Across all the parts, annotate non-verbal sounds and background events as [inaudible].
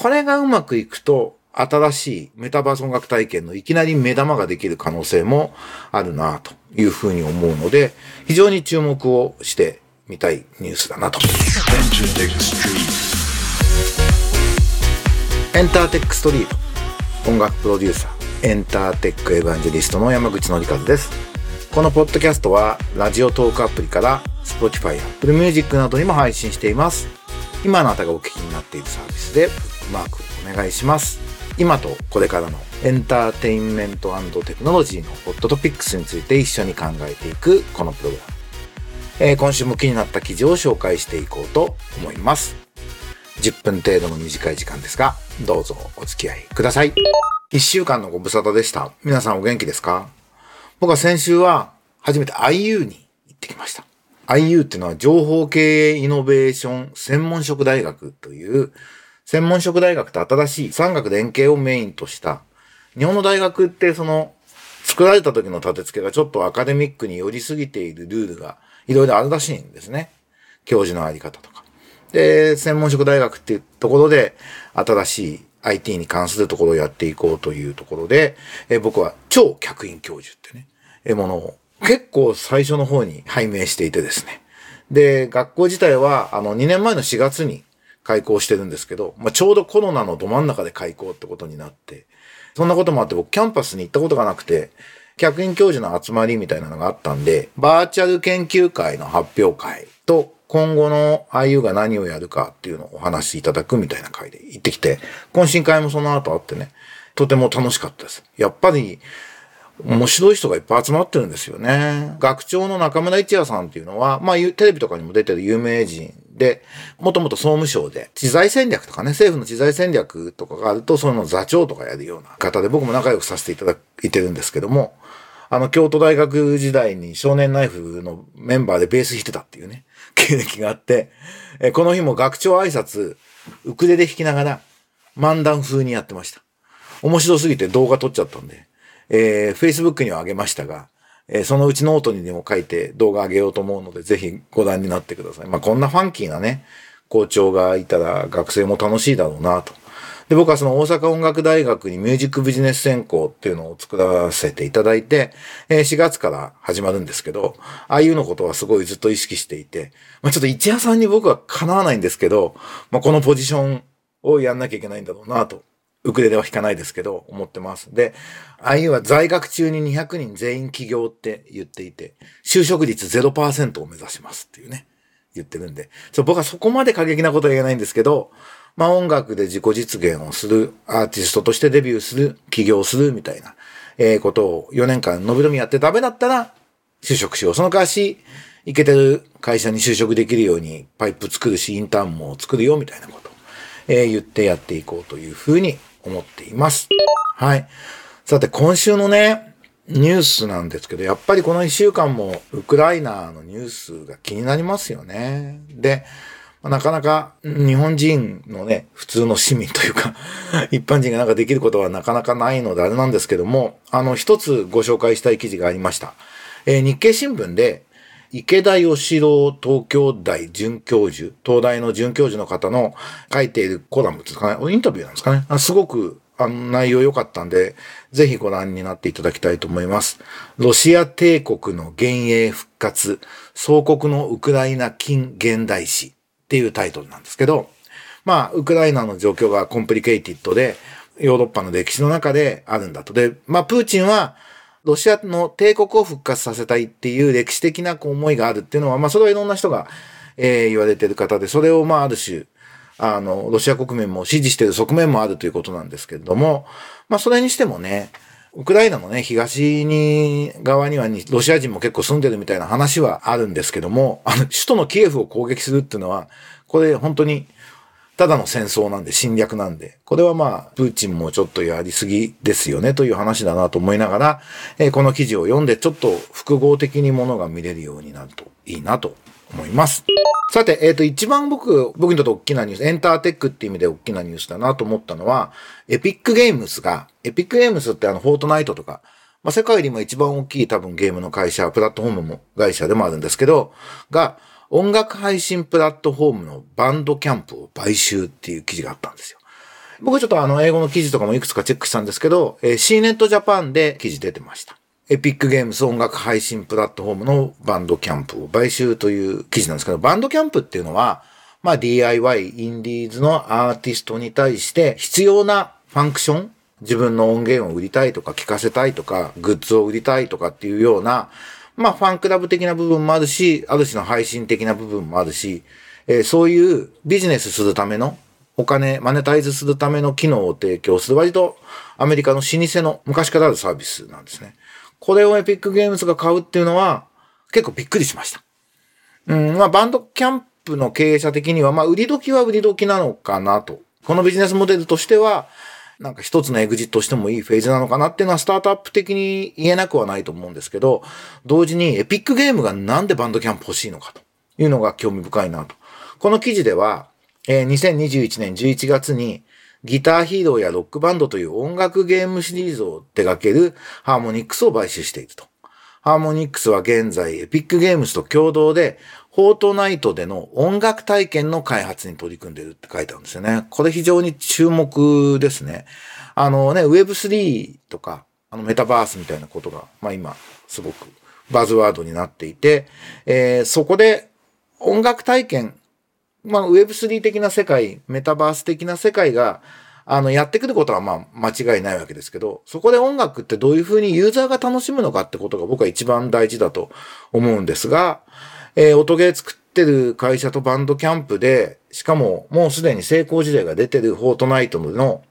これがうまくいくと、新しいメタバース音楽体験のいきなり目玉ができる可能性もあるなというふうに思うので、非常に注目をしてみたいニュースだなと。エンターテックストリート。音楽プロデューサーエンターテックエヴァンジェリストの山口のりかずです。このポッドキャストはラジオトークアプリから Spotify、Apple Music などにも配信しています。今あなたがお聞きになっているサービスでマークお願いします今とこれからのエンターテインメントテクノロジーのホットトピックスについて一緒に考えていくこのプログラム、えー、今週も気になった記事を紹介していこうと思います10分程度の短い時間ですが、どうぞお付き合いください。1週間のご無沙汰でした。皆さんお元気ですか？僕は先週は初めて IU に行ってきました。IU っていうのは情報経営イノベーション専門職大学という専門職大学と新しい産学連携をメインとした日本の大学ってその作られた時の立て付けがちょっとアカデミックに寄りすぎているルールがいろいろあるらしいんですね。教授のあり方とか。で、専門職大学っていうところで、新しい IT に関するところをやっていこうというところで、え僕は超客員教授ってね、えものを結構最初の方に拝命していてですね。で、学校自体は、あの、2年前の4月に開校してるんですけど、まあ、ちょうどコロナのど真ん中で開校ってことになって、そんなこともあって僕キャンパスに行ったことがなくて、客員教授の集まりみたいなのがあったんで、バーチャル研究会の発表会と今後の IU が何をやるかっていうのをお話しいただくみたいな回で行ってきて、懇親会もその後あってね、とても楽しかったです。やっぱり、面白い人がいっぱい集まってるんですよね。学長の中村一也さんっていうのは、まあ、テレビとかにも出てる有名人で、もともと総務省で、知財戦略とかね、政府の知財戦略とかがあると、その座長とかやるような方で、僕も仲良くさせていただいてるんですけども、あの、京都大学時代に少年ナイフのメンバーでベース弾いてたっていうね、[laughs] 経歴があって、えこの日も学長挨拶、ウクレレ弾きながら、漫談風にやってました。面白すぎて動画撮っちゃったんで、えー、Facebook にはあげましたが、えー、そのうちノートにでも書いて動画あげようと思うので、ぜひご覧になってください。まあ、こんなファンキーなね、校長がいたら学生も楽しいだろうなと。で、僕はその大阪音楽大学にミュージックビジネス専攻っていうのを作らせていただいて、え4月から始まるんですけど、ああいうのことはすごいずっと意識していて、まあちょっと一夜さんに僕は叶わないんですけど、まあこのポジションをやんなきゃいけないんだろうなと。ウクレレは弾かないですけど、思ってます。で、ああいうは在学中に200人全員起業って言っていて、就職率0%を目指しますっていうね、言ってるんで、そう僕はそこまで過激なことは言えないんですけど、まあ音楽で自己実現をする、アーティストとしてデビューする、起業するみたいな、えー、ことを4年間伸び伸びやってダメだったら就職しよう。その代わし、いけてる会社に就職できるようにパイプ作るし、インターンも作るよみたいなこと、えー、言ってやっていこうというふうに思っています。はい。さて今週のね、ニュースなんですけど、やっぱりこの一週間もウクライナのニュースが気になりますよね。で、なかなか日本人のね、普通の市民というか [laughs] 一般人がなんかできることはなかなかないのであれなんですけども、あの、一つご紹介したい記事がありました。えー、日経新聞で、池田義郎東京大准教授、東大の准教授の方の書いているコラムですかね、インタビューなんですかね。すごくあの内容良かったんで、ぜひご覧になっていただきたいと思います。ロシア帝国の幻影復活、総国のウクライナ近現代史っていうタイトルなんですけど、まあ、ウクライナの状況がコンプリケイティッドで、ヨーロッパの歴史の中であるんだと。で、まあ、プーチンは、ロシアの帝国を復活させたいっていう歴史的な思いがあるっていうのは、まあ、それはいろんな人が、えー、言われてる方で、それを、まあ、ある種、あの、ロシア国民も支持している側面もあるということなんですけれども、まあ、それにしてもね、ウクライナのね、東に、側には、ロシア人も結構住んでるみたいな話はあるんですけども、あの、首都のキエフを攻撃するっていうのは、これ本当に、ただの戦争なんで、侵略なんで、これはまあ、プーチンもちょっとやりすぎですよねという話だなと思いながら、えー、この記事を読んでちょっと複合的にものが見れるようになるといいなと思います。さて、えっ、ー、と、一番僕、僕にとって大きなニュース、エンターテックっていう意味で大きなニュースだなと思ったのは、エピックゲームスが、エピックゲームスってあの、フォートナイトとか、まあ、世界で今一番大きい多分ゲームの会社、プラットフォームも会社でもあるんですけど、が、音楽配信プラットフォームのバンドキャンプを買収っていう記事があったんですよ。僕ちょっとあの、英語の記事とかもいくつかチェックしたんですけど、えー、CNET Japan で記事出てました。エピックゲームス音楽配信プラットフォームのバンドキャンプを買収という記事なんですけど、バンドキャンプっていうのは、まあ DIY、インディーズのアーティストに対して必要なファンクション、自分の音源を売りたいとか聞かせたいとか、グッズを売りたいとかっていうような、まあファンクラブ的な部分もあるし、ある種の配信的な部分もあるし、えー、そういうビジネスするためのお金、マネタイズするための機能を提供する割とアメリカの老舗の昔からあるサービスなんですね。これをエピックゲームズが買うっていうのは結構びっくりしました。うん、まあバンドキャンプの経営者的には、まあ売り時は売り時なのかなと。このビジネスモデルとしては、なんか一つのエグジットしてもいいフェーズなのかなっていうのはスタートアップ的に言えなくはないと思うんですけど、同時にエピックゲームがなんでバンドキャンプ欲しいのかというのが興味深いなと。この記事では、えー、2021年11月にギターヒーローやロックバンドという音楽ゲームシリーズを手掛けるハーモニックスを買収していると。ハーモニックスは現在エピックゲームズと共同でフォートナイトでの音楽体験の開発に取り組んでるって書いてあるんですよね。これ非常に注目ですね。あのね、Web3 とか、あのメタバースみたいなことが、まあ今、すごくバズワードになっていて、えー、そこで音楽体験、まあ Web3 的な世界、メタバース的な世界が、あの、やってくることはまあ間違いないわけですけど、そこで音楽ってどういうふうにユーザーが楽しむのかってことが僕は一番大事だと思うんですが、えー、音ゲー作ってる会社とバンドキャンプで、しかももうすでに成功事例が出てるフォートナイトの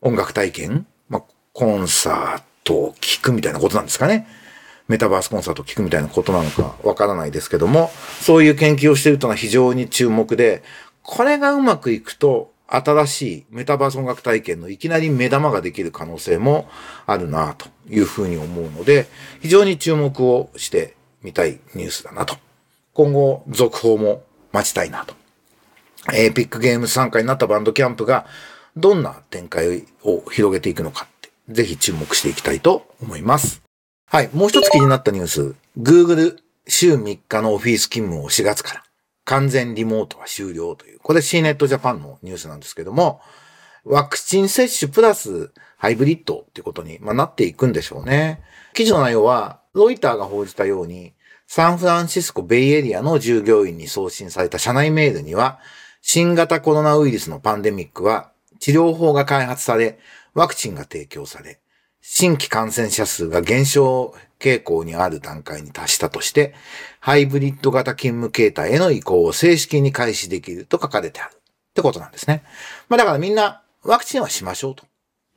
音楽体験、まあ、コンサートを聴くみたいなことなんですかね。メタバースコンサートを聴くみたいなことなのかわからないですけども、そういう研究をしているというのは非常に注目で、これがうまくいくと、新しいメタバース音楽体験のいきなり目玉ができる可能性もあるなというふうに思うので、非常に注目をしてみたいニュースだなと今後続報も待ちたいなと。エピックゲーム参加になったバンドキャンプがどんな展開を広げていくのかって、ぜひ注目していきたいと思います。はい。もう一つ気になったニュース。Google 週3日のオフィス勤務を4月から完全リモートは終了という、これ CNET Japan のニュースなんですけども、ワクチン接種プラスハイブリッドっていうことに、まあ、なっていくんでしょうね。記事の内容は、ロイターが報じたように、サンフランシスコベイエリアの従業員に送信された社内メールには、新型コロナウイルスのパンデミックは治療法が開発され、ワクチンが提供され、新規感染者数が減少傾向にある段階に達したとして、ハイブリッド型勤務形態への移行を正式に開始できると書かれてあるってことなんですね。まあだからみんなワクチンはしましょうと。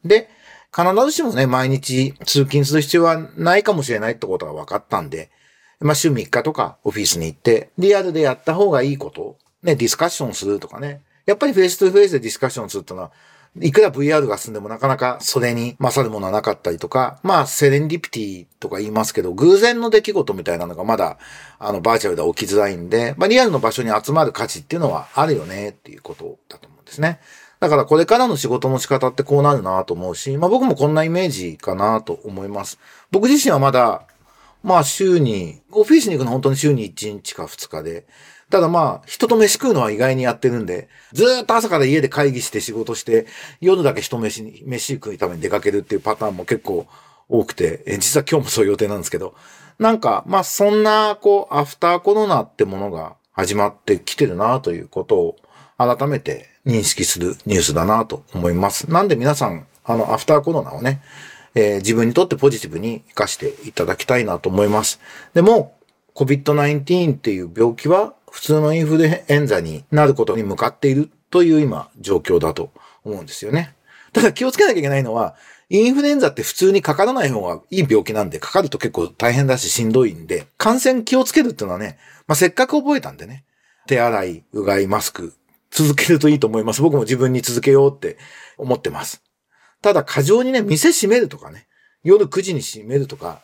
で、必ずしもね、毎日通勤する必要はないかもしれないってことが分かったんで、まあ、週3日とかオフィスに行って、リアルでやった方がいいこと、ね、ディスカッションするとかね。やっぱり face to face でディスカッションするってのは、いくら VR が進んでもなかなかそれに勝るものはなかったりとか、まあ、セレンディピティとか言いますけど、偶然の出来事みたいなのがまだ、あの、バーチャルでは起きづらいんで、まあ、リアルの場所に集まる価値っていうのはあるよねっていうことだと思うんですね。だからこれからの仕事の仕方ってこうなるなと思うし、まあ僕もこんなイメージかなと思います。僕自身はまだまあ週に、オフィスに行くのは本当に週に1日か2日で、ただまあ、人と飯食うのは意外にやってるんで、ずっと朝から家で会議して仕事して、夜だけ人飯に、飯食うために出かけるっていうパターンも結構多くて、実は今日もそういう予定なんですけど、なんか、まあそんな、こう、アフターコロナってものが始まってきてるなということを改めて認識するニュースだなと思います。なんで皆さん、あの、アフターコロナをね、えー、自分にとってポジティブに活かしていただきたいなと思います。でも、COVID-19 っていう病気は普通のインフルエンザになることに向かっているという今状況だと思うんですよね。ただ気をつけなきゃいけないのは、インフルエンザって普通にかからない方がいい病気なんで、かかると結構大変だししんどいんで、感染気をつけるっていうのはね、まあ、せっかく覚えたんでね、手洗い、うがい、マスク、続けるといいと思います。僕も自分に続けようって思ってます。ただ過剰にね、店閉めるとかね、夜9時に閉めるとか、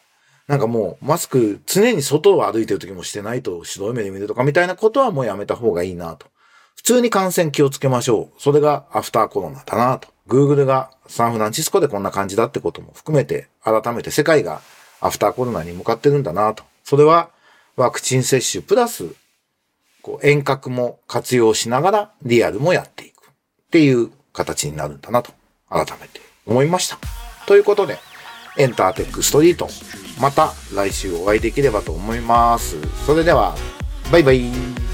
なんかもうマスク常に外を歩いてる時もしてないと白い目で見るとかみたいなことはもうやめた方がいいなと。普通に感染気をつけましょう。それがアフターコロナだなと。Google がサンフランシスコでこんな感じだってことも含めて、改めて世界がアフターコロナに向かってるんだなと。それはワクチン接種プラス、こう遠隔も活用しながらリアルもやっていくっていう形になるんだなと、改めて思いました。ということで、エンターテックストリート、また来週お会いできればと思います。それでは、バイバイ。